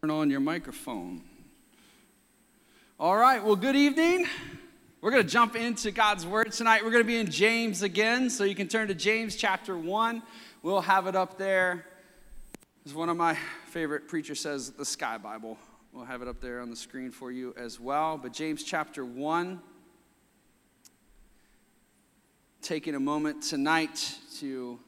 Turn on your microphone. All right, well, good evening. We're going to jump into God's Word tonight. We're going to be in James again, so you can turn to James chapter 1. We'll have it up there. As one of my favorite preachers says, the Sky Bible. We'll have it up there on the screen for you as well. But James chapter 1, taking a moment tonight to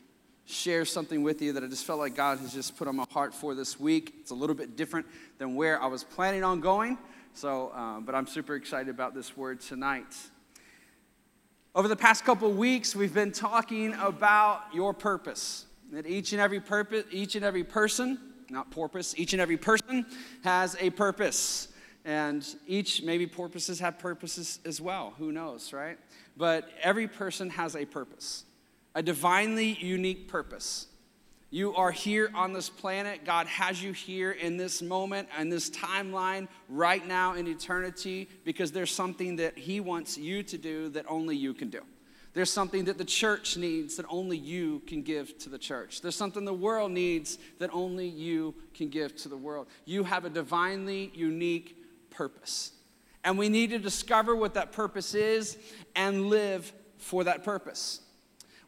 share something with you that I just felt like God has just put on my heart for this week. It's a little bit different than where I was planning on going. So, uh, but I'm super excited about this word tonight. Over the past couple weeks, we've been talking about your purpose. That each and every purpose, each and every person, not porpoise, each and every person has a purpose. And each, maybe porpoises have purposes as well. Who knows, right? But every person has a purpose a divinely unique purpose. You are here on this planet. God has you here in this moment and this timeline right now in eternity because there's something that He wants you to do that only you can do. There's something that the church needs that only you can give to the church. There's something the world needs that only you can give to the world. You have a divinely unique purpose. And we need to discover what that purpose is and live for that purpose.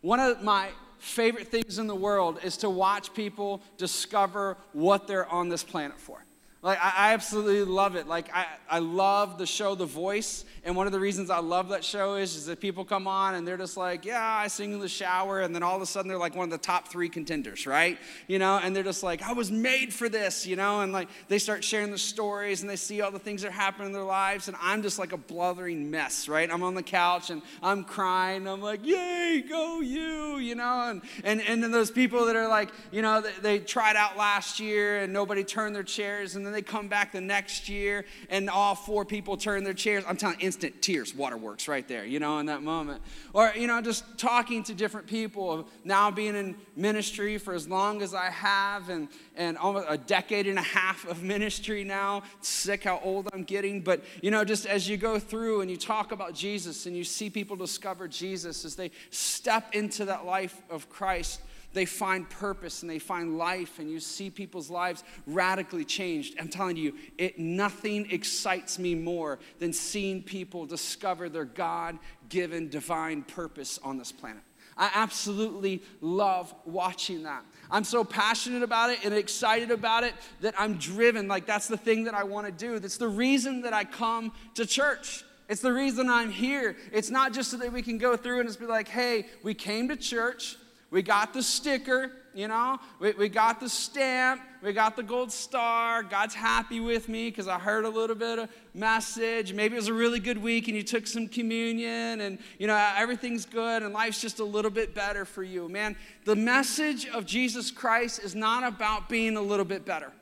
One of my favorite things in the world is to watch people discover what they're on this planet for. Like, I, absolutely love it. Like, I, I love the show The Voice. And one of the reasons I love that show is, is that people come on and they're just like, yeah, I sing in the shower. And then all of a sudden they're like one of the top three contenders, right? You know, and they're just like, I was made for this, you know? And like, they start sharing the stories and they see all the things that happen in their lives. And I'm just like a blubbering mess, right? I'm on the couch and I'm crying. I'm like, yay, go you, you know? And, and, and then those people that are like, you know, they, they tried out last year and nobody turned their chairs. And then they come back the next year and all four people turn their chairs. I'm telling instant tears, waterworks right there, you know, in that moment. Or, you know, just talking to different people, now being in ministry for as long as I have and, and almost a decade and a half of ministry now. Sick how old I'm getting. But, you know, just as you go through and you talk about Jesus and you see people discover Jesus as they step into that life of Christ, they find purpose and they find life and you see people's lives radically changed i'm telling you it nothing excites me more than seeing people discover their god-given divine purpose on this planet I absolutely love watching that. I'm so passionate about it and excited about it that I'm driven. Like, that's the thing that I want to do. That's the reason that I come to church. It's the reason I'm here. It's not just so that we can go through and just be like, hey, we came to church, we got the sticker, you know, we, we got the stamp, we got the gold star. God's happy with me because I heard a little bit of message. Maybe it was a really good week and you took some communion and, you know, everything's good and life's just a little bit better for you. Man, the message of Jesus Christ is not about being a little bit better.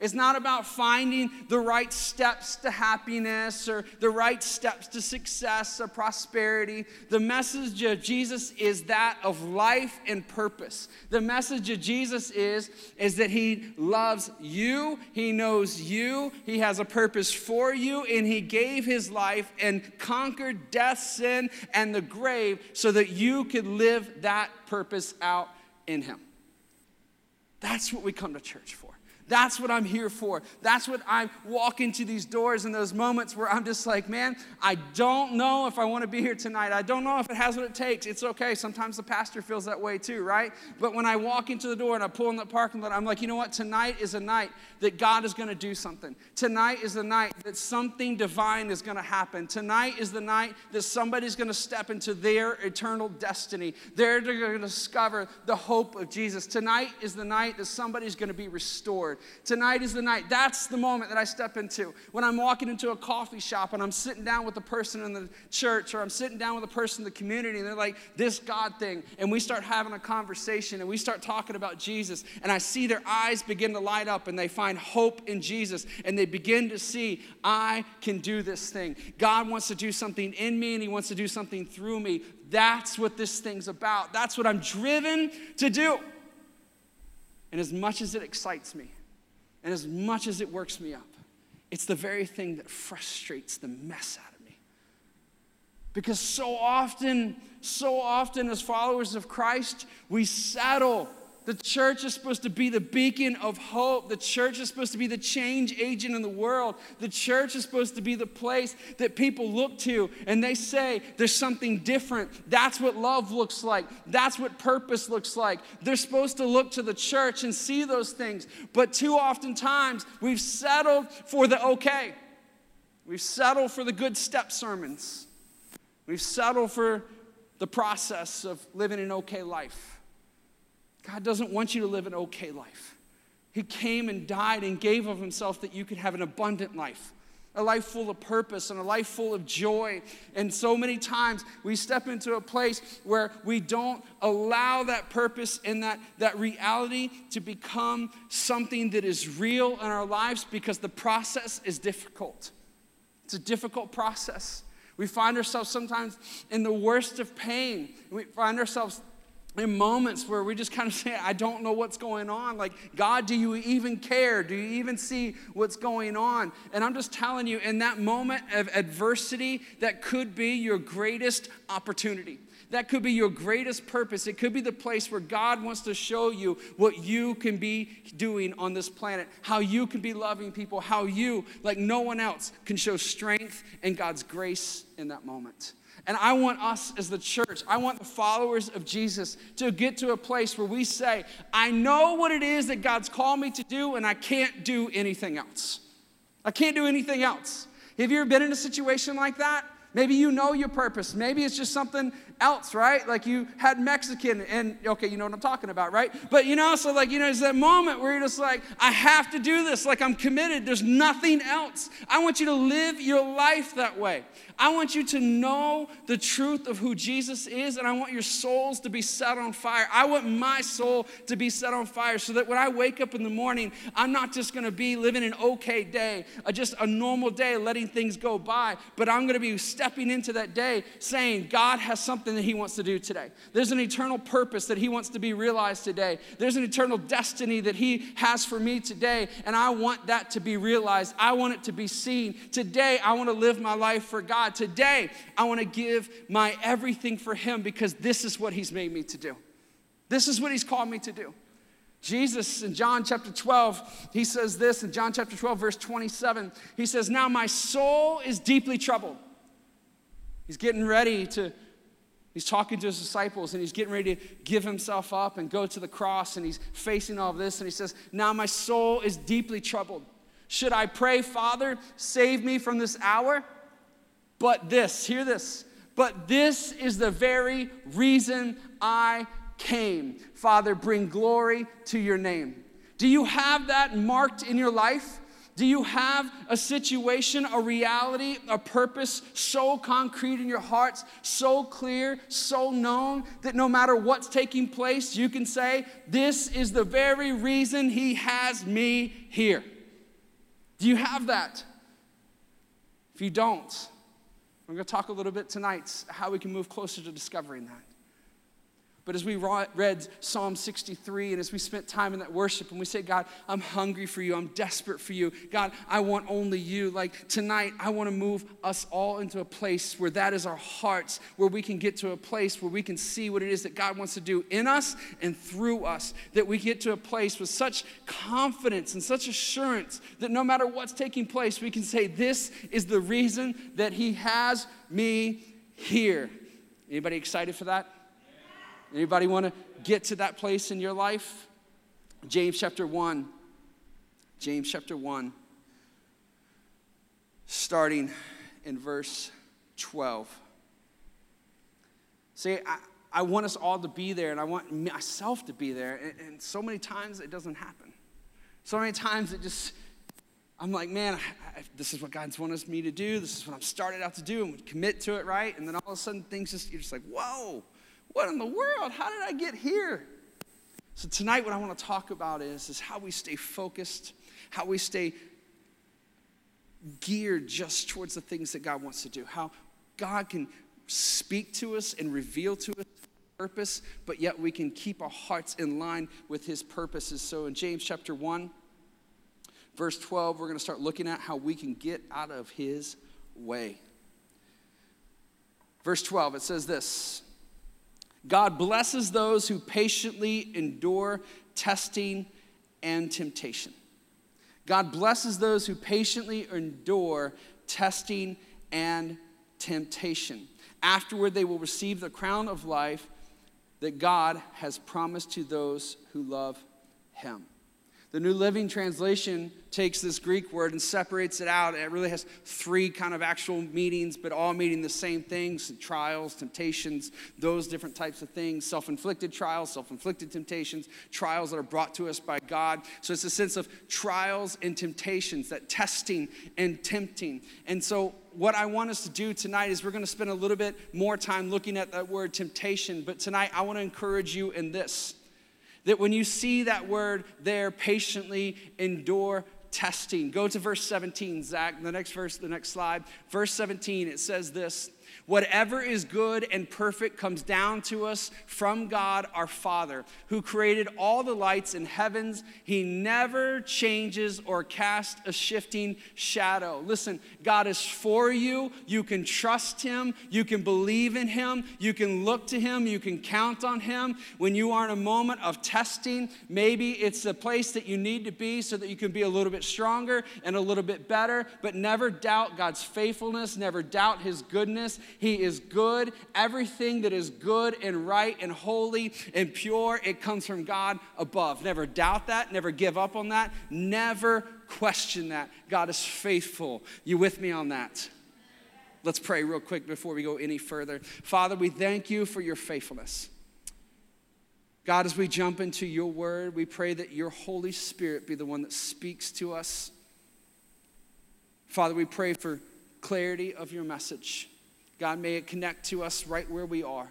It's not about finding the right steps to happiness or the right steps to success or prosperity. The message of Jesus is that of life and purpose. The message of Jesus is, is that He loves you, He knows you, He has a purpose for you, and He gave His life and conquered death, sin, and the grave so that you could live that purpose out in Him. That's what we come to church for. That's what I'm here for. That's what I walk into these doors in those moments where I'm just like, man, I don't know if I want to be here tonight. I don't know if it has what it takes. It's okay. Sometimes the pastor feels that way too, right? But when I walk into the door and I pull in the parking lot, I'm like, you know what? Tonight is a night that God is going to do something. Tonight is the night that something divine is going to happen. Tonight is the night that somebody's going to step into their eternal destiny. They're going to discover the hope of Jesus. Tonight is the night that somebody's going to be restored. Tonight is the night. That's the moment that I step into. When I'm walking into a coffee shop and I'm sitting down with a person in the church or I'm sitting down with a person in the community and they're like, this God thing. And we start having a conversation and we start talking about Jesus. And I see their eyes begin to light up and they find hope in Jesus and they begin to see, I can do this thing. God wants to do something in me and He wants to do something through me. That's what this thing's about. That's what I'm driven to do. And as much as it excites me, and as much as it works me up, it's the very thing that frustrates the mess out of me. Because so often, so often as followers of Christ, we settle The church is supposed to be the beacon of hope. The church is supposed to be the change agent in the world. The church is supposed to be the place that people look to and they say, There's something different. That's what love looks like. That's what purpose looks like. They're supposed to look to the church and see those things. But too often times, we've settled for the okay. We've settled for the good step sermons. We've settled for the process of living an okay life. God doesn't want you to live an okay life. He came and died and gave of himself that you could have an abundant life, a life full of purpose and a life full of joy. And so many times we step into a place where we don't allow that purpose and that, that reality to become something that is real in our lives because the process is difficult. It's a difficult process. We find ourselves sometimes in the worst of pain. We find ourselves in moments where we just kind of say, I don't know what's going on. Like, God, do you even care? Do you even see what's going on? And I'm just telling you, in that moment of adversity, that could be your greatest opportunity. That could be your greatest purpose. It could be the place where God wants to show you what you can be doing on this planet, how you can be loving people, how you, like no one else, can show strength and God's grace in that moment. And I want us as the church, I want the followers of Jesus to get to a place where we say, I know what it is that God's called me to do, and I can't do anything else. I can't do anything else. Have you ever been in a situation like that? Maybe you know your purpose. Maybe it's just something else, right? Like you had Mexican, and okay, you know what I'm talking about, right? But you know, so like, you know, it's that moment where you're just like, I have to do this. Like I'm committed. There's nothing else. I want you to live your life that way. I want you to know the truth of who Jesus is, and I want your souls to be set on fire. I want my soul to be set on fire so that when I wake up in the morning, I'm not just gonna be living an okay day, uh, just a normal day, letting things go by, but I'm gonna be stepping into that day saying, God has something that He wants to do today. There's an eternal purpose that He wants to be realized today. There's an eternal destiny that He has for me today, and I want that to be realized. I want it to be seen. Today, I wanna live my life for. God, today I want to give my everything for Him because this is what He's made me to do. This is what He's called me to do. Jesus in John chapter 12, he says this in John chapter 12, verse 27. He says, Now my soul is deeply troubled. He's getting ready to, he's talking to his disciples and he's getting ready to give himself up and go to the cross and he's facing all this. And he says, Now my soul is deeply troubled. Should I pray, Father, save me from this hour? But this, hear this, but this is the very reason I came. Father, bring glory to your name. Do you have that marked in your life? Do you have a situation, a reality, a purpose so concrete in your hearts, so clear, so known that no matter what's taking place, you can say, This is the very reason He has me here? Do you have that? If you don't, we're going to talk a little bit tonight how we can move closer to discovering that. But as we read Psalm 63 and as we spent time in that worship and we say, God, I'm hungry for you. I'm desperate for you. God, I want only you. Like tonight, I want to move us all into a place where that is our hearts, where we can get to a place where we can see what it is that God wants to do in us and through us. That we get to a place with such confidence and such assurance that no matter what's taking place, we can say, This is the reason that He has me here. Anybody excited for that? Anybody want to get to that place in your life? James chapter 1. James chapter 1, starting in verse 12. See, I, I want us all to be there, and I want myself to be there. And, and so many times it doesn't happen. So many times it just, I'm like, man, I, I, this is what God's wanted me to do. This is what I'm started out to do, and would commit to it, right? And then all of a sudden things just, you're just like, whoa what in the world? How did I get here? So tonight what I want to talk about is, is how we stay focused, how we stay geared just towards the things that God wants to do, how God can speak to us and reveal to us purpose, but yet we can keep our hearts in line with his purposes. So in James chapter 1, verse 12, we're going to start looking at how we can get out of his way. Verse 12, it says this God blesses those who patiently endure testing and temptation. God blesses those who patiently endure testing and temptation. Afterward, they will receive the crown of life that God has promised to those who love Him. The New Living Translation takes this Greek word and separates it out. It really has three kind of actual meanings, but all meaning the same things trials, temptations, those different types of things self inflicted trials, self inflicted temptations, trials that are brought to us by God. So it's a sense of trials and temptations, that testing and tempting. And so what I want us to do tonight is we're going to spend a little bit more time looking at that word temptation, but tonight I want to encourage you in this that when you see that word there, patiently endure testing. Go to verse 17, Zach, the next verse, the next slide. Verse 17, it says this Whatever is good and perfect comes down to us from God our Father, who created all the lights in heavens. He never changes or casts a shifting shadow. Listen, God is for you. You can trust Him. You can believe in Him. You can look to Him. You can count on Him. When you are in a moment of testing, maybe it's the place that you need to be so that you can be a little bit stronger and a little bit better, but never doubt God's faithfulness, never doubt His goodness. He is good. Everything that is good and right and holy and pure, it comes from God above. Never doubt that. Never give up on that. Never question that. God is faithful. You with me on that? Let's pray real quick before we go any further. Father, we thank you for your faithfulness. God, as we jump into your word, we pray that your Holy Spirit be the one that speaks to us. Father, we pray for clarity of your message. God, may it connect to us right where we are.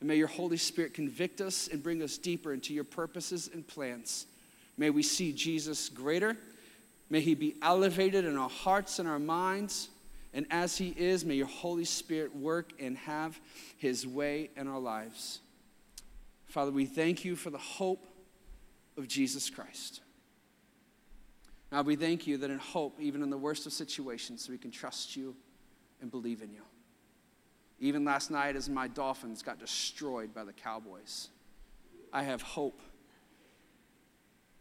And may your Holy Spirit convict us and bring us deeper into your purposes and plans. May we see Jesus greater. May he be elevated in our hearts and our minds. And as he is, may your Holy Spirit work and have his way in our lives. Father, we thank you for the hope of Jesus Christ. Now, we thank you that in hope, even in the worst of situations, we can trust you and believe in you. Even last night, as my Dolphins got destroyed by the Cowboys, I have hope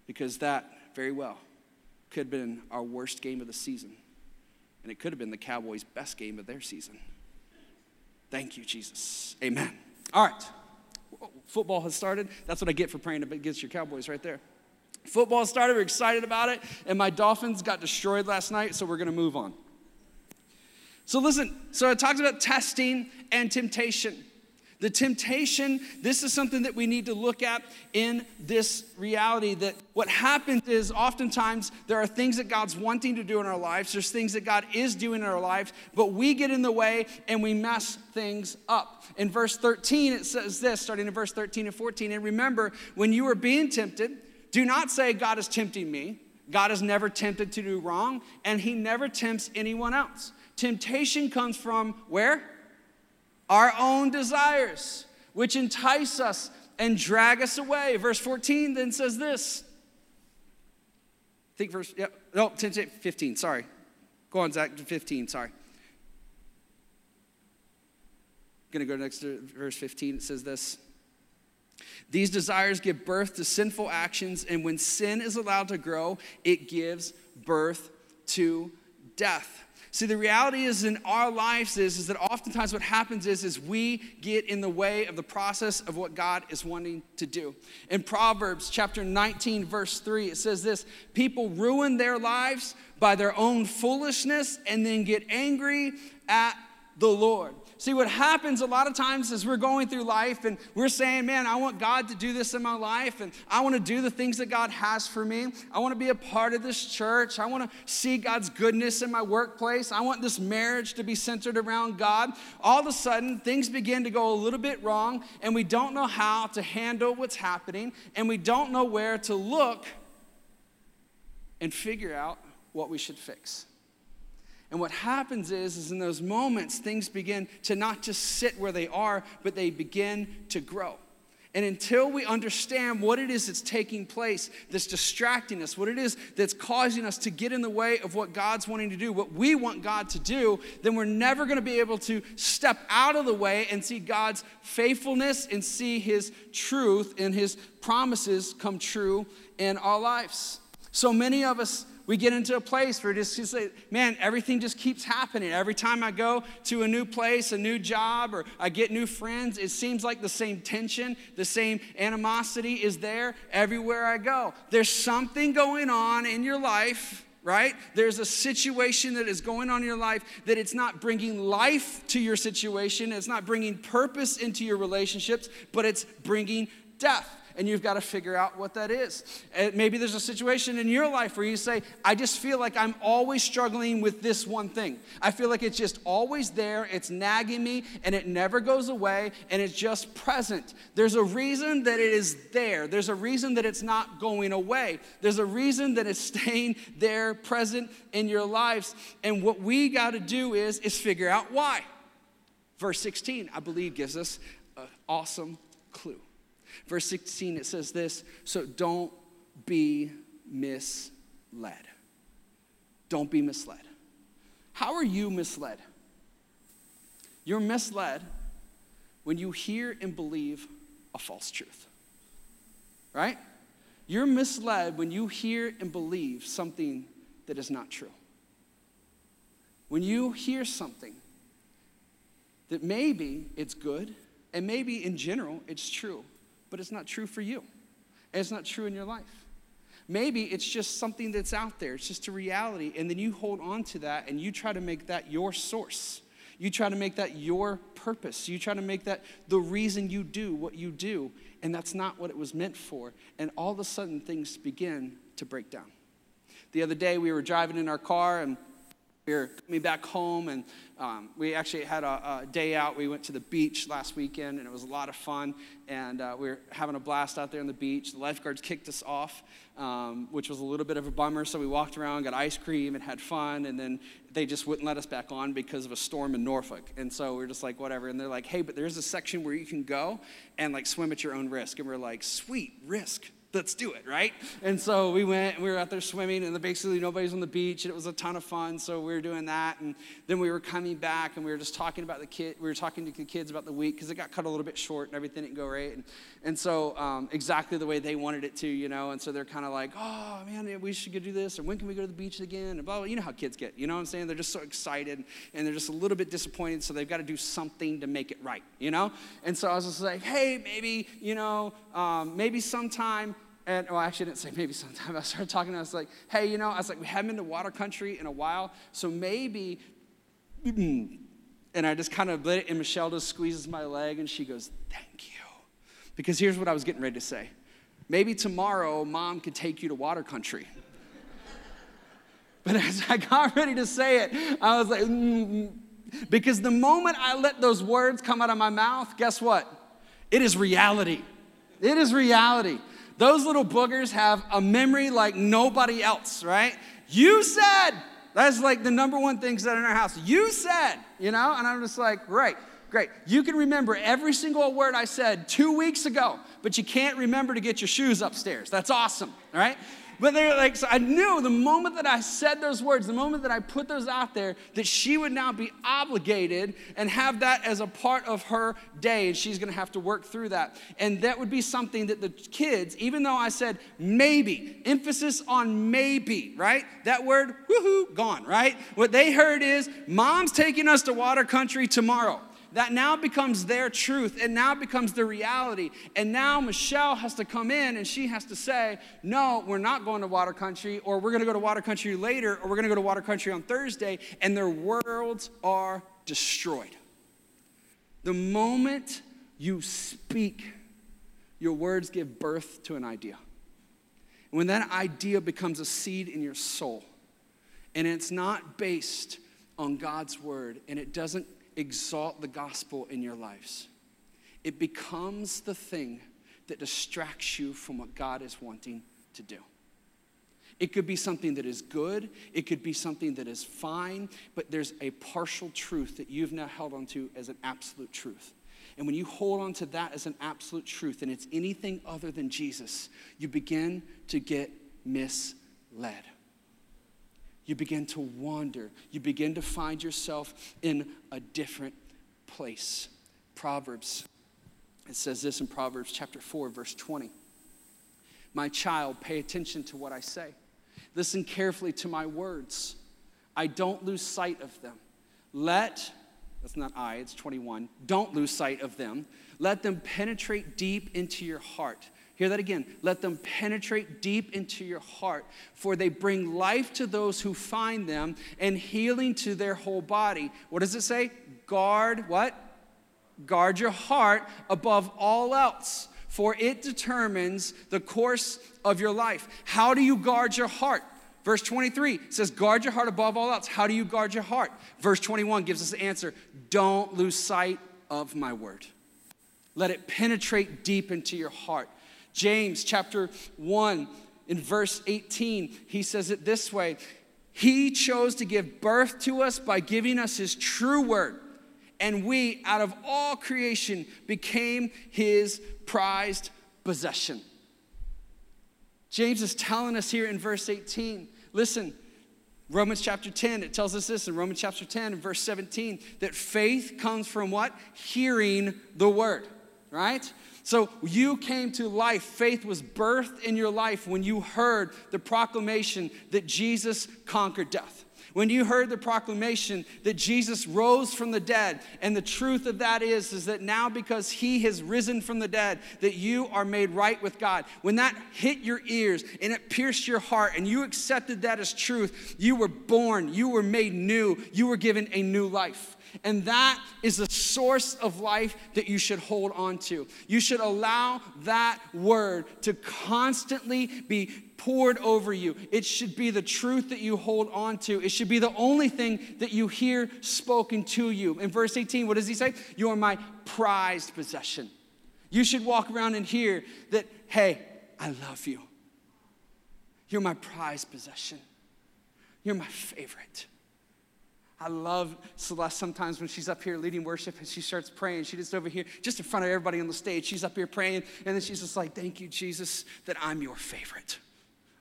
because that very well could have been our worst game of the season. And it could have been the Cowboys' best game of their season. Thank you, Jesus. Amen. All right. Football has started. That's what I get for praying against your Cowboys right there. Football started. We're excited about it. And my Dolphins got destroyed last night, so we're going to move on. So, listen, so it talks about testing and temptation. The temptation, this is something that we need to look at in this reality that what happens is oftentimes there are things that God's wanting to do in our lives, there's things that God is doing in our lives, but we get in the way and we mess things up. In verse 13, it says this, starting in verse 13 and 14. And remember, when you are being tempted, do not say, God is tempting me. God is never tempted to do wrong, and He never tempts anyone else. Temptation comes from where? Our own desires, which entice us and drag us away. Verse 14 then says this. I think verse, yeah, no, 10, 15, sorry. Go on, Zach, 15, sorry. Gonna go next to verse 15. It says this. These desires give birth to sinful actions, and when sin is allowed to grow, it gives birth to death. See, the reality is in our lives is, is that oftentimes what happens is, is we get in the way of the process of what God is wanting to do. In Proverbs chapter 19, verse 3, it says this people ruin their lives by their own foolishness and then get angry at the Lord. See, what happens a lot of times is we're going through life and we're saying, man, I want God to do this in my life and I want to do the things that God has for me. I want to be a part of this church. I want to see God's goodness in my workplace. I want this marriage to be centered around God. All of a sudden, things begin to go a little bit wrong and we don't know how to handle what's happening and we don't know where to look and figure out what we should fix. And what happens is, is in those moments, things begin to not just sit where they are, but they begin to grow. And until we understand what it is that's taking place, that's distracting us, what it is that's causing us to get in the way of what God's wanting to do, what we want God to do, then we're never going to be able to step out of the way and see God's faithfulness and see His truth and His promises come true in our lives. So many of us we get into a place where just, just say, man, everything just keeps happening. Every time I go to a new place, a new job, or I get new friends, it seems like the same tension, the same animosity is there everywhere I go. There's something going on in your life right? There's a situation that is going on in your life that it's not bringing life to your situation, it's not bringing purpose into your relationships, but it's bringing death and you've got to figure out what that is. And maybe there's a situation in your life where you say, I just feel like I'm always struggling with this one thing. I feel like it's just always there, it's nagging me, and it never goes away, and it's just present. There's a reason that it is there, there's a reason that it's not going away, there's a reason that it's staying there, present in your lives. And what we got to do is, is figure out why. Verse 16, I believe, gives us an awesome clue. Verse 16, it says this So don't be misled. Don't be misled. How are you misled? You're misled when you hear and believe a false truth, right? You're misled when you hear and believe something that is not true. When you hear something that maybe it's good, and maybe in general it's true, but it's not true for you. And it's not true in your life. Maybe it's just something that's out there, it's just a reality, and then you hold on to that and you try to make that your source. You try to make that your purpose. You try to make that the reason you do what you do, and that's not what it was meant for. And all of a sudden, things begin to break down. The other day, we were driving in our car, and we were coming back home, and um, we actually had a, a, day out. We went to the beach last weekend, and it was a lot of fun. And uh, we were having a blast out there on the beach. The lifeguards kicked us off, um, which was a little bit of a bummer. So we walked around, got ice cream, and had fun. And then they just wouldn't let us back on because of a storm in Norfolk. And so we are just like, whatever. And they're like, hey, but there's a section where you can go and like swim at your own risk. And we're like, sweet risk let's do it, right? And so we went, we were out there swimming, and basically nobody's on the beach, and it was a ton of fun. So we were doing that, and then we were coming back, and we were just talking about the kid. We were talking to the kids about the week because it got cut a little bit short, and everything didn't go right. And, and so um, exactly the way they wanted it to, you know. And so they're kind of like, oh man, we should go do this, or when can we go to the beach again? And blah, blah. You know how kids get, you know what I'm saying? They're just so excited, and they're just a little bit disappointed, so they've got to do something to make it right, you know. And so I was just like, hey, maybe, you know, um, maybe sometime and well, actually, I didn't say maybe sometime. I started talking, I was like, hey, you know, I was like, we haven't been to water country in a while, so maybe, and I just kind of let it, and Michelle just squeezes my leg, and she goes, thank you. Because here's what I was getting ready to say. Maybe tomorrow, mom could take you to water country. but as I got ready to say it, I was like, mm because the moment I let those words come out of my mouth, guess what? It is reality. It is reality. Those little boogers have a memory like nobody else, right? You said, that's like the number one thing said in our house. You said, you know? And I'm just like, right, great. You can remember every single word I said two weeks ago, but you can't remember to get your shoes upstairs. That's awesome, right? But they're like, so I knew the moment that I said those words, the moment that I put those out there, that she would now be obligated and have that as a part of her day, and she's gonna have to work through that. And that would be something that the kids, even though I said maybe, emphasis on maybe, right? That word, woohoo, gone, right? What they heard is, mom's taking us to water country tomorrow that now becomes their truth. It now becomes the reality. And now Michelle has to come in and she has to say, No, we're not going to water country, or we're going to go to water country later, or we're going to go to water country on Thursday. And their worlds are destroyed. The moment you speak, your words give birth to an idea. And when that idea becomes a seed in your soul, and it's not based on God's word, and it doesn't exalt the gospel in your lives, it becomes the thing that distracts you from what God is wanting to do. It could be something that is good, it could be something that is fine, but there's a partial truth that you've now held onto as an absolute truth. And when you hold on to that as an absolute truth and it's anything other than Jesus, you begin to get misled. You begin to wander. You begin to find yourself in a different place. Proverbs, it says this in Proverbs chapter 4, verse 20. My child, pay attention to what I say. Listen carefully to my words. I don't lose sight of them. Let that's not I, it's 21. Don't lose sight of them. Let them penetrate deep into your heart. Hear that again. Let them penetrate deep into your heart, for they bring life to those who find them and healing to their whole body. What does it say? Guard what? Guard your heart above all else, for it determines the course of your life. How do you guard your heart? Verse 23 says, Guard your heart above all else. How do you guard your heart? Verse 21 gives us the answer Don't lose sight of my word. Let it penetrate deep into your heart. James chapter 1, in verse 18, he says it this way He chose to give birth to us by giving us his true word. And we, out of all creation, became his prized possession. James is telling us here in verse 18 listen, Romans chapter 10, it tells us this in Romans chapter 10 and verse 17 that faith comes from what? Hearing the word, right? So you came to life. Faith was birthed in your life when you heard the proclamation that Jesus conquered death. When you heard the proclamation that Jesus rose from the dead, and the truth of that is, is that now because he has risen from the dead, that you are made right with God. When that hit your ears and it pierced your heart and you accepted that as truth, you were born, you were made new, you were given a new life. And that is the source of life that you should hold on to. You should allow that word to constantly be poured over you. It should be the truth that you hold on to. It should be the only thing that you hear spoken to you. In verse 18, what does he say? You are my prized possession. You should walk around and hear that, hey, I love you. You're my prized possession. You're my favorite. I love Celeste sometimes when she's up here leading worship and she starts praying. She just over here, just in front of everybody on the stage, she's up here praying, and then she's just like, Thank you, Jesus, that I'm your favorite.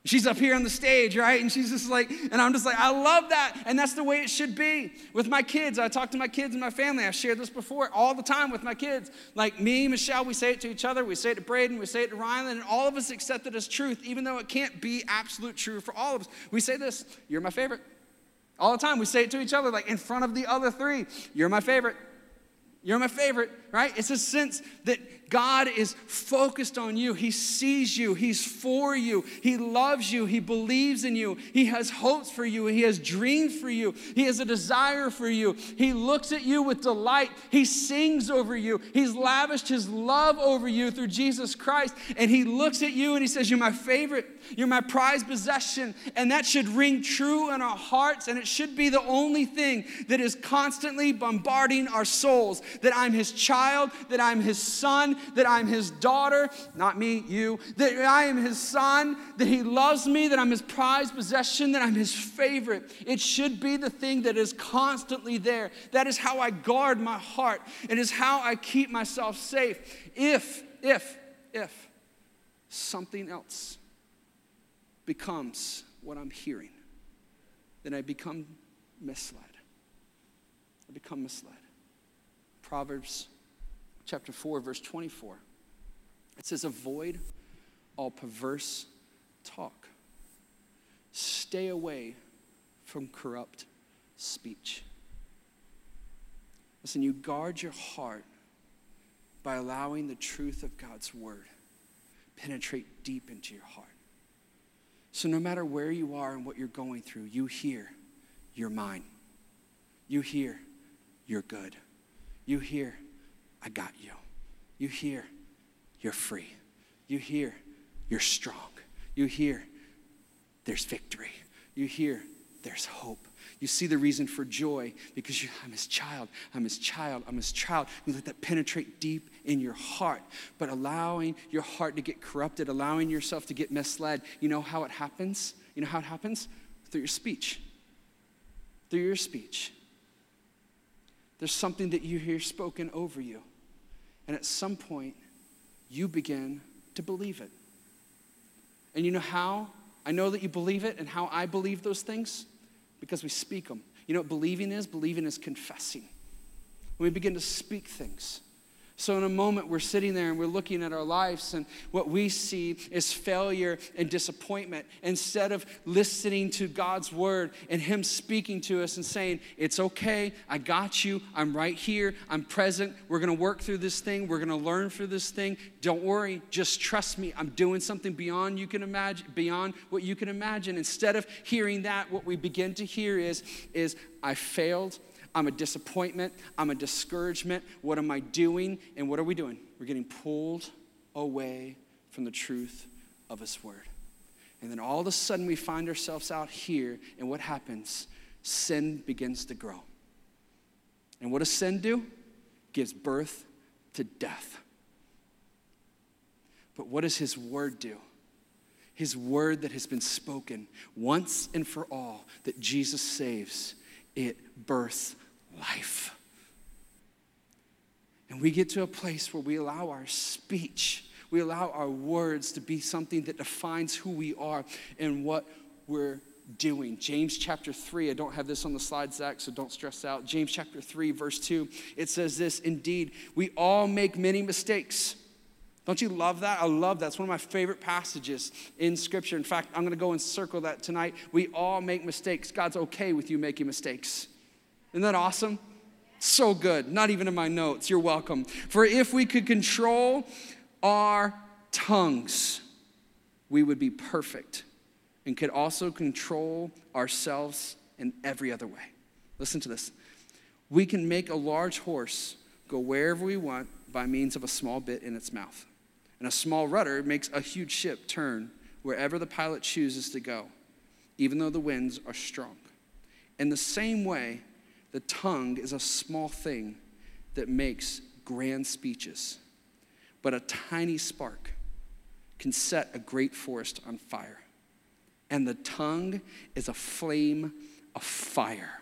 She's up here on the stage, right? And she's just like, and I'm just like, I love that. And that's the way it should be. With my kids, I talk to my kids and my family. I shared this before all the time with my kids. Like me, Michelle, we say it to each other. We say it to Braden. We say it to Rylan. And all of us accept it as truth, even though it can't be absolute true for all of us. We say this You're my favorite. All the time, we say it to each other, like in front of the other three. You're my favorite. You're my favorite, right? It's a sense that God is focused on you. He sees you. He's for you. He loves you. He believes in you. He has hopes for you. He has dreams for you. He has a desire for you. He looks at you with delight. He sings over you. He's lavished his love over you through Jesus Christ. And he looks at you and he says, You're my favorite. You're my prized possession. And that should ring true in our hearts. And it should be the only thing that is constantly bombarding our souls that I'm his child, that I'm his son, that I'm his daughter, not me, you, that I am his son, that he loves me, that I'm his prized possession, that I'm his favorite. It should be the thing that is constantly there. That is how I guard my heart. It is how I keep myself safe. If, if, if something else becomes what I'm hearing, then I become misled. I become misled. Proverbs chapter 4, verse 24. It says, Avoid all perverse talk, stay away from corrupt speech. Listen, you guard your heart by allowing the truth of God's word penetrate deep into your heart. So no matter where you are and what you're going through, you hear, you're mine. You hear, you're good. You hear, I got you. You hear, you're free. You hear, you're strong. You hear, there's victory. You hear, there's hope. You see the reason for joy because you, I'm his child. I'm his child. I'm his child. You let that penetrate deep in your heart. But allowing your heart to get corrupted, allowing yourself to get misled, you know how it happens? You know how it happens? Through your speech. Through your speech. There's something that you hear spoken over you And at some point, you begin to believe it. And you know how I know that you believe it and how I believe those things? Because we speak them. You know what believing is? Believing is confessing. When we begin to speak things. So, in a moment, we're sitting there and we're looking at our lives, and what we see is failure and disappointment. Instead of listening to God's word and Him speaking to us and saying, It's okay, I got you, I'm right here, I'm present, we're gonna work through this thing, we're gonna learn through this thing. Don't worry, just trust me, I'm doing something beyond you can imagine, beyond what you can imagine. Instead of hearing that, what we begin to hear is, is I failed, I'm a disappointment. I'm a discouragement. What am I doing? And what are we doing? We're getting pulled away from the truth of His Word. And then all of a sudden we find ourselves out here, and what happens? Sin begins to grow. And what does sin do? Gives birth to death. But what does His Word do? His Word that has been spoken once and for all that Jesus saves it births life. And we get to a place where we allow our speech, we allow our words to be something that defines who we are and what we're doing. James chapter 3, I don't have this on the slide, Zach, so don't stress out. James chapter 3, verse 2, it says this Indeed, we all make many mistakes. Don't you love that? I love that. It's one of my favorite passages in Scripture. In fact, I'm going to go and circle that tonight. We all make mistakes. God's okay with you making mistakes. Isn't that awesome? So good. Not even in my notes. You're welcome. For if we could control our tongues, we would be perfect and could also control ourselves in every other way. Listen to this. We can make a large horse go wherever we want by means of a small bit in its mouth. And a small rudder makes a huge ship turn wherever the pilot chooses to go, even though the winds are strong. In the same way, the tongue is a small thing that makes grand speeches, but a tiny spark can set a great forest on fire. And the tongue is a flame of fire.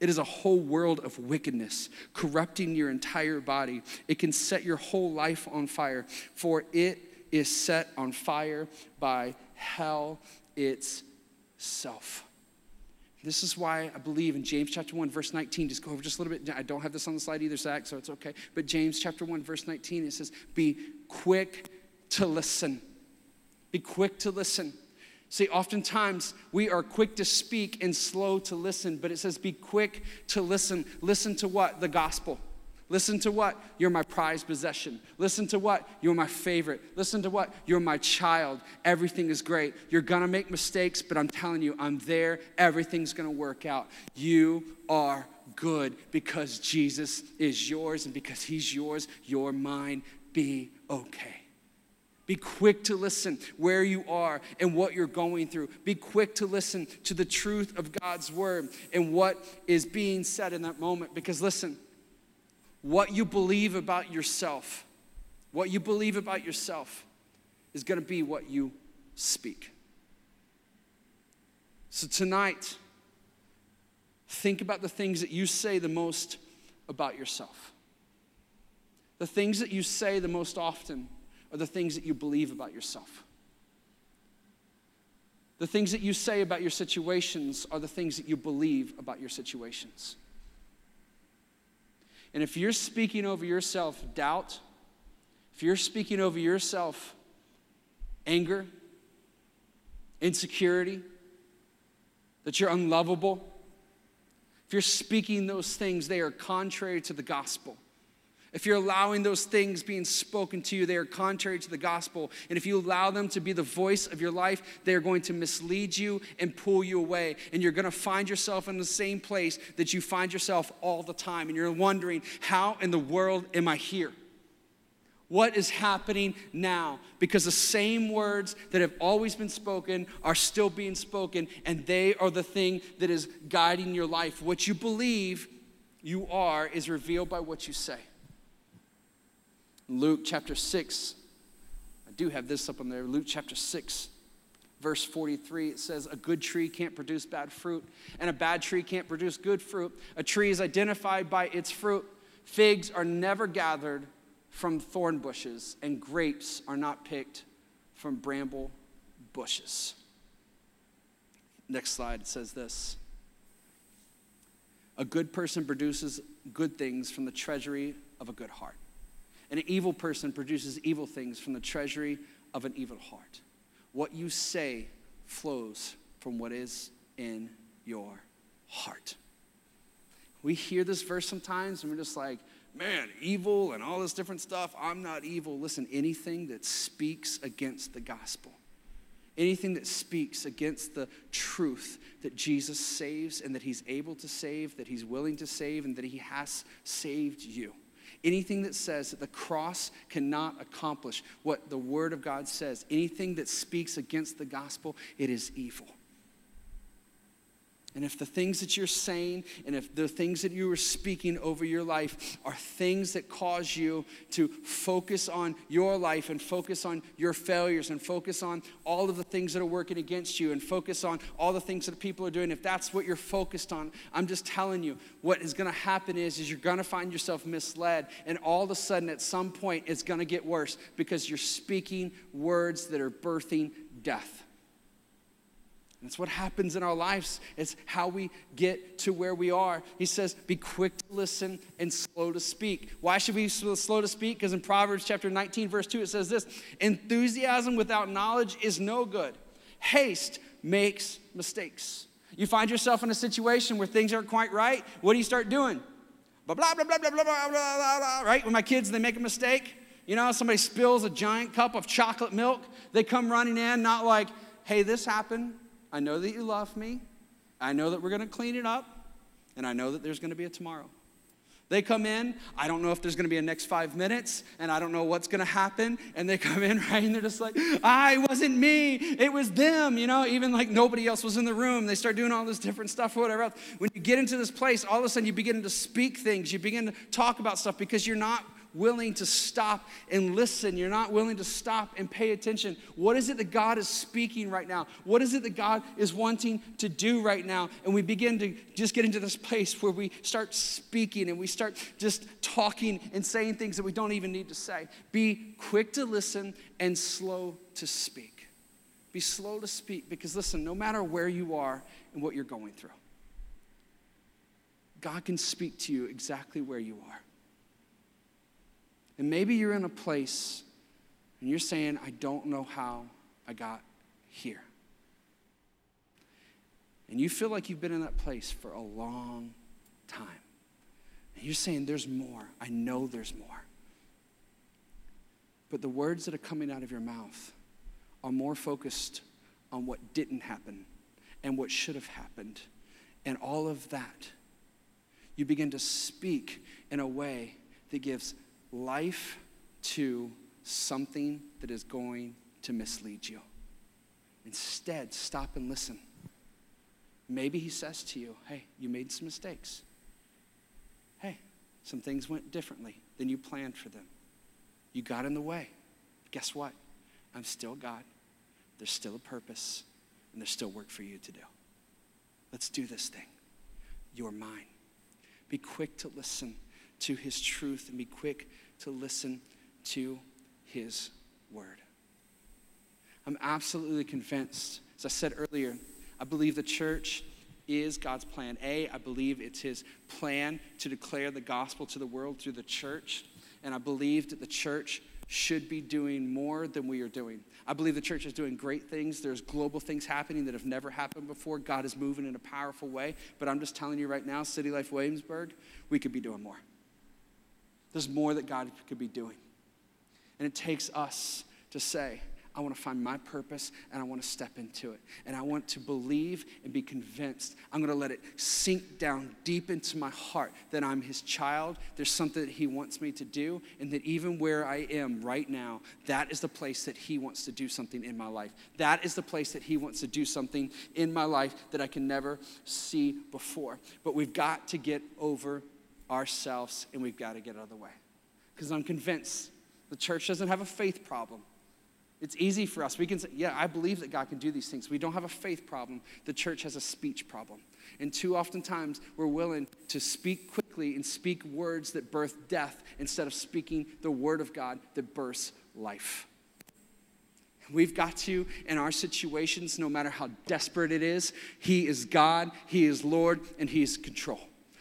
It is a whole world of wickedness, corrupting your entire body. It can set your whole life on fire, for it is set on fire by hell itself. This is why I believe in James chapter 1, verse 19. Just go over just a little bit. I don't have this on the slide either, Zach, so it's okay. But James chapter 1, verse 19, it says, Be quick to listen. Be quick to listen. See, oftentimes we are quick to speak and slow to listen, but it says be quick to listen. Listen to what? The gospel. Listen to what? You're my prized possession. Listen to what? You're my favorite. Listen to what? You're my child. Everything is great. You're gonna make mistakes, but I'm telling you, I'm there. Everything's gonna work out. You are good because Jesus is yours, and because He's yours, you're mine. Be okay. Be quick to listen where you are and what you're going through. Be quick to listen to the truth of God's word and what is being said in that moment. Because listen, what you believe about yourself, what you believe about yourself is going to be what you speak. So tonight, think about the things that you say the most about yourself. The things that you say the most often are the things that you believe about yourself. The things that you say about your situations are the things that you believe about your situations. And if you're speaking over yourself doubt, if you're speaking over yourself anger, insecurity, that you're unlovable, if you're speaking those things, they are contrary to the gospel. If you're allowing those things being spoken to you, they are contrary to the gospel. And if you allow them to be the voice of your life, they are going to mislead you and pull you away. And you're going to find yourself in the same place that you find yourself all the time. And you're wondering, how in the world am I here? What is happening now? Because the same words that have always been spoken are still being spoken, and they are the thing that is guiding your life. What you believe you are is revealed by what you say. Luke chapter 6, I do have this up on there. Luke chapter 6, verse 43, it says, A good tree can't produce bad fruit, and a bad tree can't produce good fruit. A tree is identified by its fruit. Figs are never gathered from thorn bushes, and grapes are not picked from bramble bushes. Next slide says this A good person produces good things from the treasury of a good heart. An evil person produces evil things from the treasury of an evil heart. What you say flows from what is in your heart. We hear this verse sometimes and we're just like, man, evil and all this different stuff. I'm not evil. Listen, anything that speaks against the gospel, anything that speaks against the truth that Jesus saves and that he's able to save, that he's willing to save, and that he has saved you. Anything that says that the cross cannot accomplish what the Word of God says, anything that speaks against the gospel, it is evil. And if the things that you're saying and if the things that you are speaking over your life are things that cause you to focus on your life and focus on your failures and focus on all of the things that are working against you and focus on all the things that people are doing, if that's what you're focused on, I'm just telling you, what is going to happen is, is you're going to find yourself misled and all of a sudden at some point it's going to get worse because you're speaking words that are birthing death. That's what happens in our lives. It's how we get to where we are. He says, Be quick to listen and slow to speak. Why should we be slow to speak? Because in Proverbs chapter 19, verse 2, it says this Enthusiasm without knowledge is no good, haste makes mistakes. You find yourself in a situation where things aren't quite right. What do you start doing? Blah, blah, blah, blah, blah, blah, blah, blah, blah, right? When my kids, they make a mistake, you know, somebody spills a giant cup of chocolate milk, they come running in, not like, hey, this happened I know that you love me. I know that we're going to clean it up. And I know that there's going to be a tomorrow. They come in, I don't know if there's gonna be a next five minutes, and I don't know what's gonna happen. And they come in, right, and they're just like, I wasn't me, it was them, you know, even like nobody else was in the room. They start doing all this different stuff or whatever else. When you get into this place, all of a sudden you begin to speak things, you begin to talk about stuff because you're not willing to stop and listen. You're not willing to stop and pay attention. What is it that God is speaking right now? What is it that God is wanting to do right now? And we begin to just get into this place where we start speaking and we start just talking and saying things that we don't even need to say. Be quick to listen and slow to speak. Be slow to speak because, listen, no matter where you are and what you're going through, God can speak to you exactly where you are. And maybe you're in a place and you're saying, I don't know how I got here. And you feel like you've been in that place for a long time. And you're saying, There's more. I know there's more. But the words that are coming out of your mouth are more focused on what didn't happen and what should have happened and all of that. You begin to speak in a way that gives life to something that is going to mislead you. Instead, stop and listen. Maybe he says to you, Hey, you made some mistakes. Hey, some things went differently than you planned for them. You got in the way. Guess what? I'm still God. There's still a purpose, and there's still work for you to do. Let's do this thing. You're mine. Be quick to listen to his truth and be quick to listen to his word. I'm absolutely convinced, as I said earlier, I believe the church is God's plan. A, I believe it's his plan to declare the gospel to the world through the church. And I believe that the church should be doing more than we are doing. I believe the church is doing great things. There's global things happening that have never happened before. God is moving in a powerful way. But I'm just telling you right now, City Life Williamsburg, we could be doing more. There's more that God could be doing. And it takes us to say, I want to find my purpose and I want to step into it. And I want to believe and be convinced. I'm going to let it sink down deep into my heart that I'm his child. There's something that he wants me to do. And that even where I am right now, that is the place that he wants to do something in my life. That is the place that he wants to do something in my life that I can never see before. But we've got to get over ourselves and we've got to get out of the way. Because I'm convinced the church doesn't have a faith problem. It's easy for us. We can say, yeah, I believe that God can do these things. We don't have a faith problem. The church has a speech problem. And too often times we're willing to speak quickly and speak words that birth death instead of speaking the word of God that births life. We've got to, in our situations, no matter how desperate it is, He is God, He is Lord, and He is control.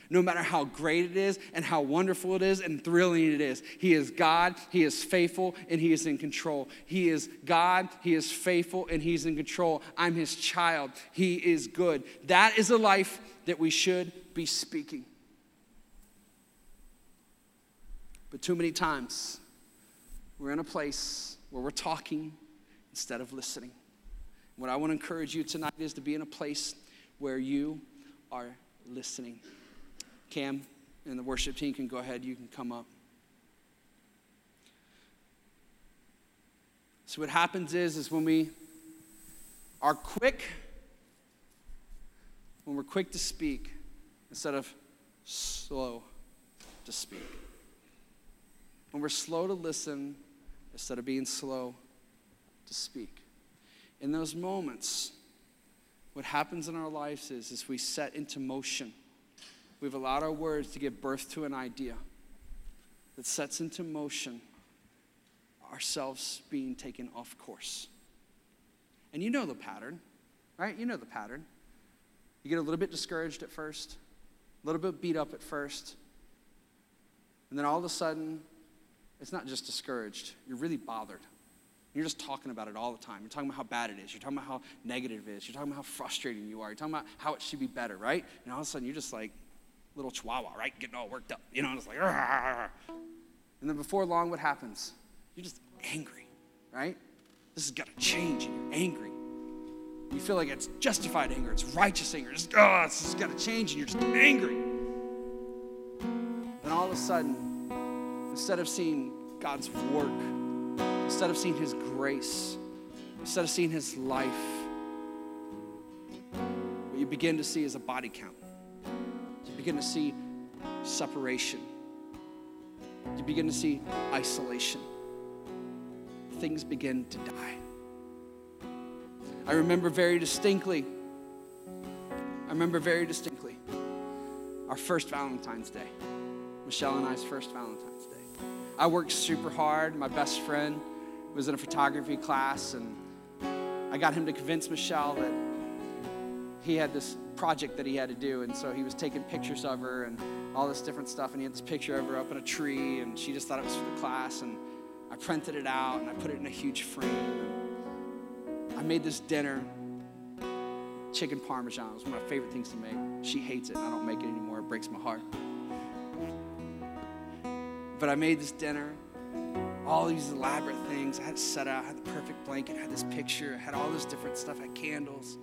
No matter how great it is and how wonderful it is and thrilling it is, He is God, He is faithful, and He is in control. He is God, He is faithful, and He's in control. I'm His child, He is good. That is a life that we should be speaking. But too many times, we're in a place where we're talking instead of listening. What I want to encourage you tonight is to be in a place where you are listening. Cam and the worship team can go ahead, you can come up. So what happens is is when we are quick when we're quick to speak instead of slow to speak. When we're slow to listen instead of being slow to speak. In those moments, what happens in our lives is, is we set into motion. We've allowed our words to give birth to an idea that sets into motion ourselves being taken off course. And you know the pattern, right? You know the pattern. You get a little bit discouraged at first, a little bit beat up at first, and then all of a sudden, it's not just discouraged, you're really bothered. You're just talking about it all the time. You're talking about how bad it is. You're talking about how negative it is. You're talking about how frustrating you are. You're talking about how it should be better, right? And all of a sudden, you're just like little chihuahua, right? Getting all worked up. You know, it's like, Arr! and then before long, what happens? You're just angry, right? This has got to change, and you're angry. You feel like it's justified anger, it's righteous anger. Just, oh, this has got to change, and you're just angry. Then all of a sudden, instead of seeing God's work, instead of seeing His grace, instead of seeing His life, what you begin to see is a body count. Begin to see separation. You begin to see isolation. Things begin to die. I remember very distinctly, I remember very distinctly our first Valentine's Day, Michelle and I's first Valentine's Day. I worked super hard. My best friend, was in a photography class, and I got him to convince Michelle that he had this project that he had to do. And so he was taking pictures of her and all this different stuff. And he had this picture of her up in a tree, and she just thought it was for the class. And I printed it out and I put it in a huge frame. I made this dinner chicken parmesan. It was one of my favorite things to make. She hates it, and I don't make it anymore. It breaks my heart. But I made this dinner all these elaborate things. I had it set out, I had the perfect blanket, I had this picture, I had all this different stuff, I had candles.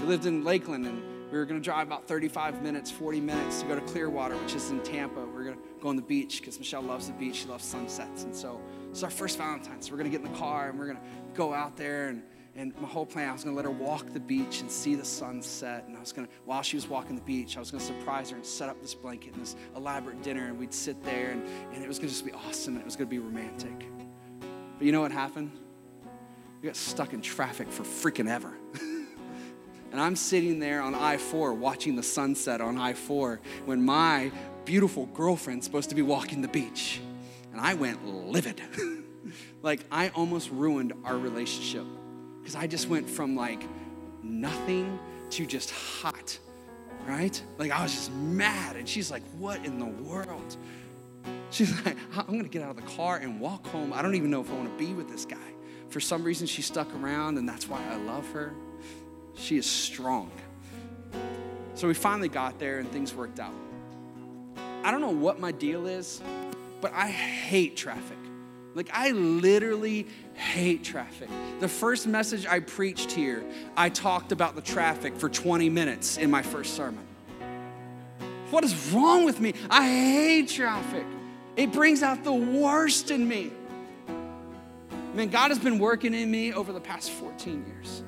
We lived in Lakeland and we were going to drive about 35 minutes, 40 minutes to go to Clearwater, which is in Tampa. We are going to go on the beach because Michelle loves the beach. She loves sunsets. And so it's our first Valentine's. So we're going to get in the car and we're going to go out there and and my whole plan, I was going to let her walk the beach and see the sunset. And I was going to, while she was walking the beach, I was going to surprise her and set up this blanket and this elaborate dinner. And we'd sit there and, and it was going to just be awesome and it was going to be romantic. But you know what happened? We got stuck in traffic for freaking ever. and I'm sitting there on I 4 watching the sunset on I 4 when my beautiful girlfriend's supposed to be walking the beach. And I went livid. like, I almost ruined our relationship because I just went from like nothing to just hot, right? Like I was just mad. And she's like, What in the world? She's like, I'm gonna get out of the car and walk home. I don't even know if I wanna be with this guy. For some reason, she stuck around, and that's why I love her. She is strong. So we finally got there, and things worked out. I don't know what my deal is, but I hate traffic. Like, I literally hate traffic. The first message I preached here, I talked about the traffic for 20 minutes in my first sermon. What is wrong with me? I hate traffic. It brings out the worst in me. Man, God has been working in me over the past 14 years.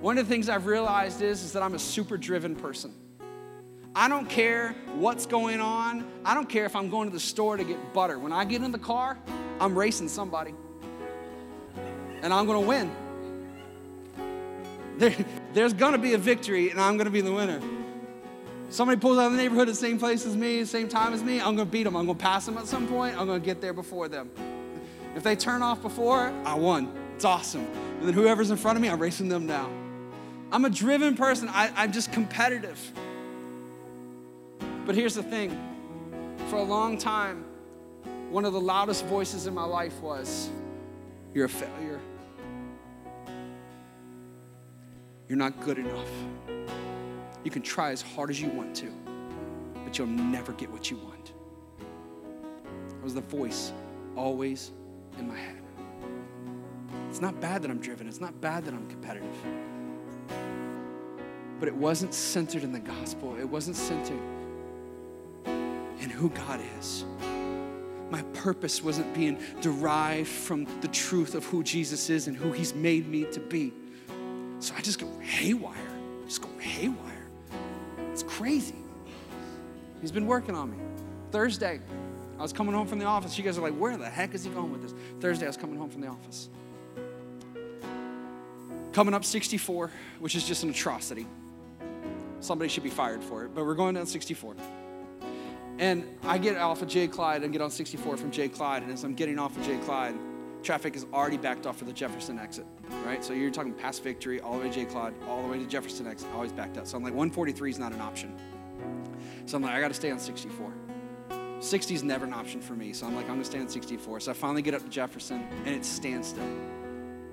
One of the things I've realized is, is that I'm a super driven person. I don't care what's going on. I don't care if I'm going to the store to get butter. When I get in the car, I'm racing somebody. and I'm going to win. There, there's going to be a victory, and I'm going to be the winner. Somebody pulls out of the neighborhood at the same place as me, same time as me, I'm going to beat them. I'm going to pass them at some point. I'm going to get there before them. If they turn off before, I won. It's awesome. And then whoever's in front of me, I'm racing them down. I'm a driven person. I, I'm just competitive. But here's the thing for a long time, one of the loudest voices in my life was, You're a failure. You're not good enough. You can try as hard as you want to, but you'll never get what you want. That was the voice always in my head. It's not bad that I'm driven, it's not bad that I'm competitive. But it wasn't centered in the gospel, it wasn't centered in who God is. My purpose wasn't being derived from the truth of who Jesus is and who He's made me to be. So I just go haywire, just go haywire. It's crazy. He's been working on me. Thursday, I was coming home from the office. You guys are like, where the heck is he going with this? Thursday, I was coming home from the office. Coming up 64, which is just an atrocity. Somebody should be fired for it, but we're going down 64. And I get off of J. Clyde and get on 64 from J. Clyde. And as I'm getting off of J. Clyde, traffic is already backed off for the Jefferson exit, right? So you're talking past Victory, all the way to J. Clyde, all the way to Jefferson exit, always backed up. So I'm like, 143 is not an option. So I'm like, I got to stay on 64. 60 is never an option for me. So I'm like, I'm going to stay on 64. So I finally get up to Jefferson and it's standstill.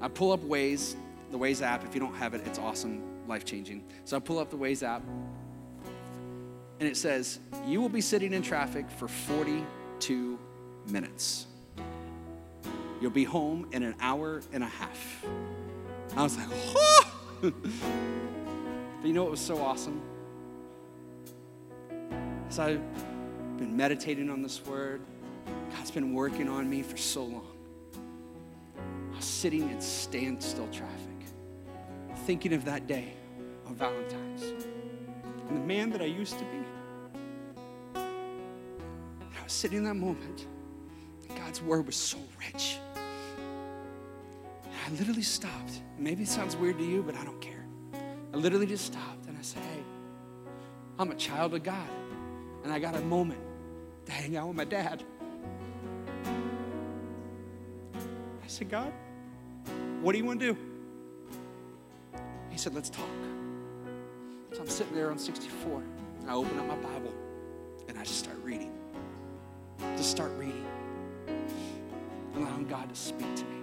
I pull up Waze, the Waze app. If you don't have it, it's awesome, life changing. So I pull up the Waze app and it says, You will be sitting in traffic for 42 minutes. You'll be home in an hour and a half. I was like, oh! but you know what was so awesome? As I've been meditating on this word, God's been working on me for so long. I was sitting in standstill traffic, thinking of that day on Valentine's and the man that I used to be. I was sitting in that moment. God's word was so rich. I literally stopped. Maybe it sounds weird to you, but I don't care. I literally just stopped and I said, Hey, I'm a child of God. And I got a moment to hang out with my dad. I said, God, what do you want to do? He said, Let's talk. So I'm sitting there on 64. And I open up my Bible and I just start reading. Just start reading. Allowing God to speak to me.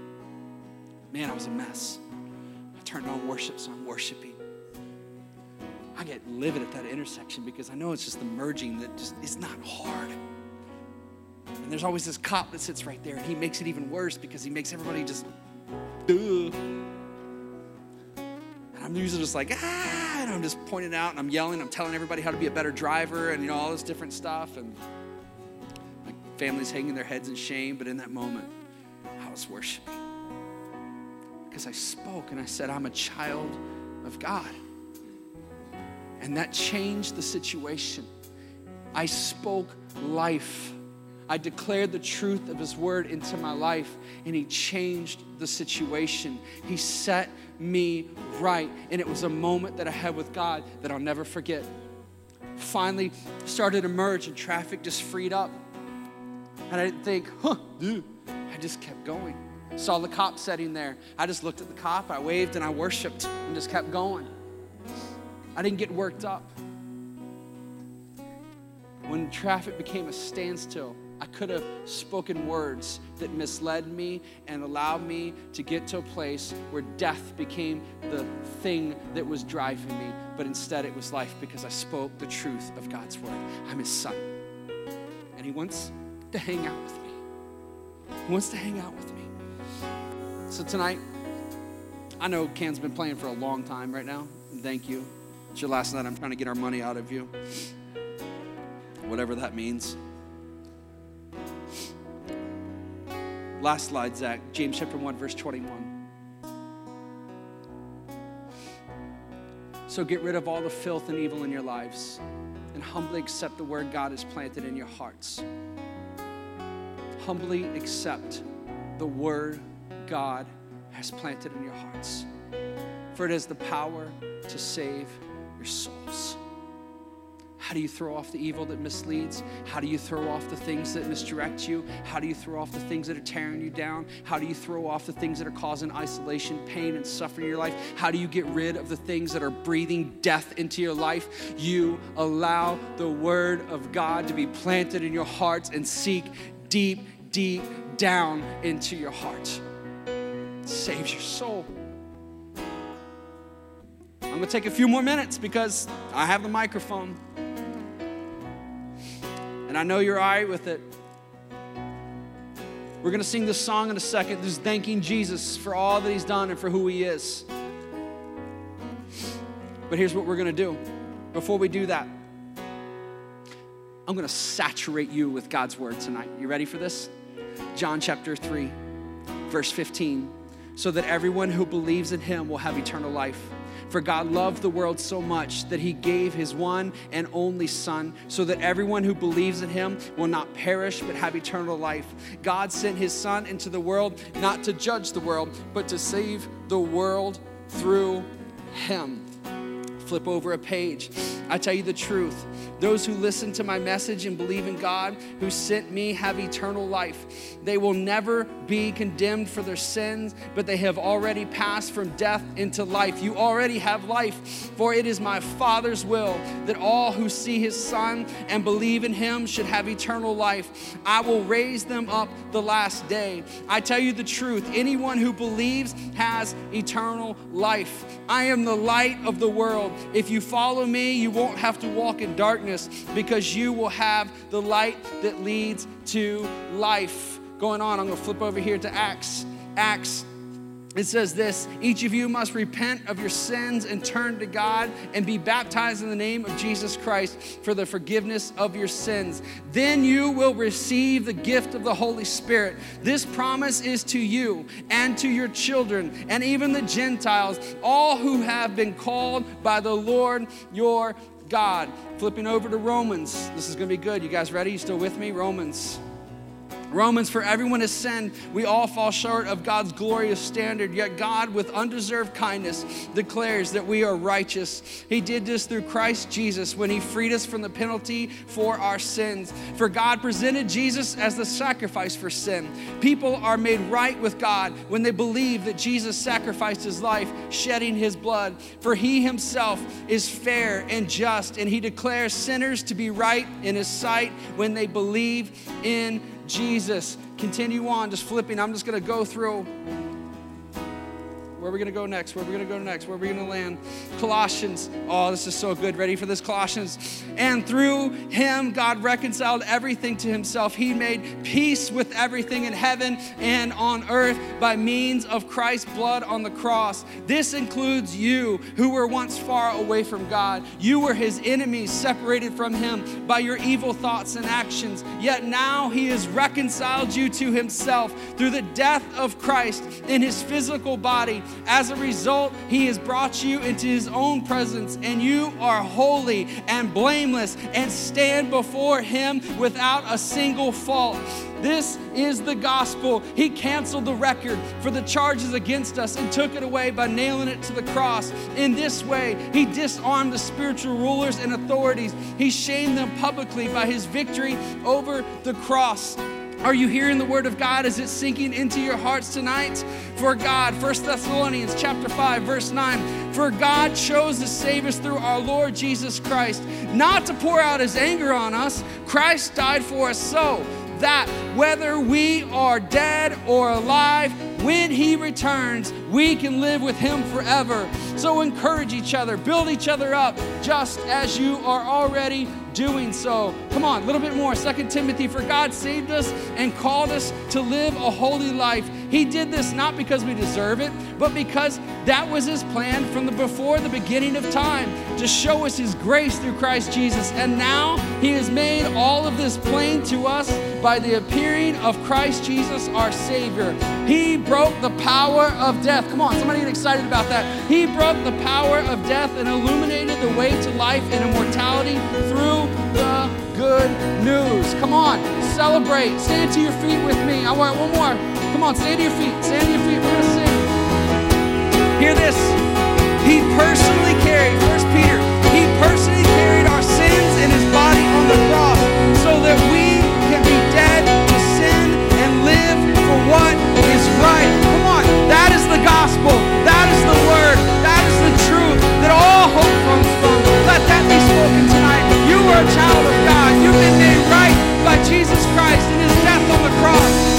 Man, I was a mess. I turned on worship, so I'm worshiping. I get livid at that intersection because I know it's just the merging that just it's not hard. And there's always this cop that sits right there, and he makes it even worse because he makes everybody just, duh. I'm usually just like, ah, and I'm just pointing out and I'm yelling, I'm telling everybody how to be a better driver and you know, all this different stuff. And my family's hanging their heads in shame, but in that moment, I was worshiping because I spoke and I said, I'm a child of God. And that changed the situation. I spoke life. I declared the truth of His word into my life, and He changed the situation. He set me right. And it was a moment that I had with God that I'll never forget. Finally started to emerge, and traffic just freed up. And I didn't think, huh, dude. I just kept going. Saw the cop sitting there. I just looked at the cop, I waved, and I worshiped and just kept going. I didn't get worked up. When traffic became a standstill, I could have spoken words that misled me and allowed me to get to a place where death became the thing that was driving me. But instead, it was life because I spoke the truth of God's word. I'm his son. And he wants to hang out with me. He wants to hang out with me. So tonight, I know Cam's been playing for a long time right now. Thank you. It's your last night. I'm trying to get our money out of you. Whatever that means. Last slide, Zach. James chapter 1, verse 21. So get rid of all the filth and evil in your lives and humbly accept the word God has planted in your hearts. Humbly accept the word God has planted in your hearts. For it is the power to save your souls. How do you throw off the evil that misleads? How do you throw off the things that misdirect you? How do you throw off the things that are tearing you down? How do you throw off the things that are causing isolation, pain, and suffering in your life? How do you get rid of the things that are breathing death into your life? You allow the Word of God to be planted in your hearts and seek deep, deep down into your heart. It saves your soul. I'm gonna take a few more minutes because I have the microphone. And I know you're all right with it. We're going to sing this song in a second, just thanking Jesus for all that He's done and for who He is. But here's what we're going to do. Before we do that, I'm going to saturate you with God's word tonight. You ready for this? John chapter 3, verse 15. So that everyone who believes in Him will have eternal life. For God loved the world so much that he gave his one and only Son, so that everyone who believes in him will not perish but have eternal life. God sent his Son into the world not to judge the world, but to save the world through him. Flip over a page. I tell you the truth. Those who listen to my message and believe in God who sent me have eternal life. They will never be condemned for their sins, but they have already passed from death into life. You already have life, for it is my Father's will that all who see his Son and believe in him should have eternal life. I will raise them up the last day. I tell you the truth anyone who believes has eternal life. I am the light of the world. If you follow me, you won't have to walk in darkness because you will have the light that leads to life. Going on, I'm going to flip over here to Acts. Acts it says this each of you must repent of your sins and turn to God and be baptized in the name of Jesus Christ for the forgiveness of your sins. Then you will receive the gift of the Holy Spirit. This promise is to you and to your children and even the Gentiles, all who have been called by the Lord your God. Flipping over to Romans. This is going to be good. You guys ready? You still with me? Romans. Romans, for everyone has sinned. We all fall short of God's glorious standard. Yet God, with undeserved kindness, declares that we are righteous. He did this through Christ Jesus when He freed us from the penalty for our sins. For God presented Jesus as the sacrifice for sin. People are made right with God when they believe that Jesus sacrificed His life, shedding His blood. For He Himself is fair and just, and He declares sinners to be right in His sight when they believe in Jesus. Continue on, just flipping. I'm just going to go through where are we going to go next? Where are we going to go next? Where are we going to land? Colossians. Oh, this is so good. Ready for this? Colossians. And through him, God reconciled everything to himself. He made peace with everything in heaven and on earth by means of Christ's blood on the cross. This includes you who were once far away from God. You were his enemies, separated from him by your evil thoughts and actions. Yet now he has reconciled you to himself through the death of Christ in his physical body as a result, he has brought you into his own presence, and you are holy and blameless and stand before him without a single fault. This is the gospel. He canceled the record for the charges against us and took it away by nailing it to the cross. In this way, he disarmed the spiritual rulers and authorities. He shamed them publicly by his victory over the cross. Are you hearing the word of God? Is it sinking into your hearts tonight? For God, 1 Thessalonians chapter 5, verse 9, for God chose to save us through our Lord Jesus Christ, not to pour out his anger on us. Christ died for us so that whether we are dead or alive, when he returns, we can live with him forever. So encourage each other, build each other up, just as you are already doing so. Come on, a little bit more. Second Timothy, for God saved us and called us to live a holy life. He did this not because we deserve it, but because that was his plan from the before the beginning of time to show us his grace through Christ Jesus. And now he has made all of this plain to us by the appearing of Christ Jesus our Savior. He broke the power of death. Come on, somebody get excited about that. He broke the power of death and illuminated the way to life and immortality through the good news. Come on, celebrate. Stand to your feet with me. I want one more. Come on, stand to your feet. Stand to your feet. We're going to sing. Hear this. He personally carried, First Peter, he personally carried our sins in his body on the cross so that we can be dead to sin and live for what is right. Come on, that is the gospel. That is the word. Child of God. You've been made right by Jesus Christ in his death on the cross.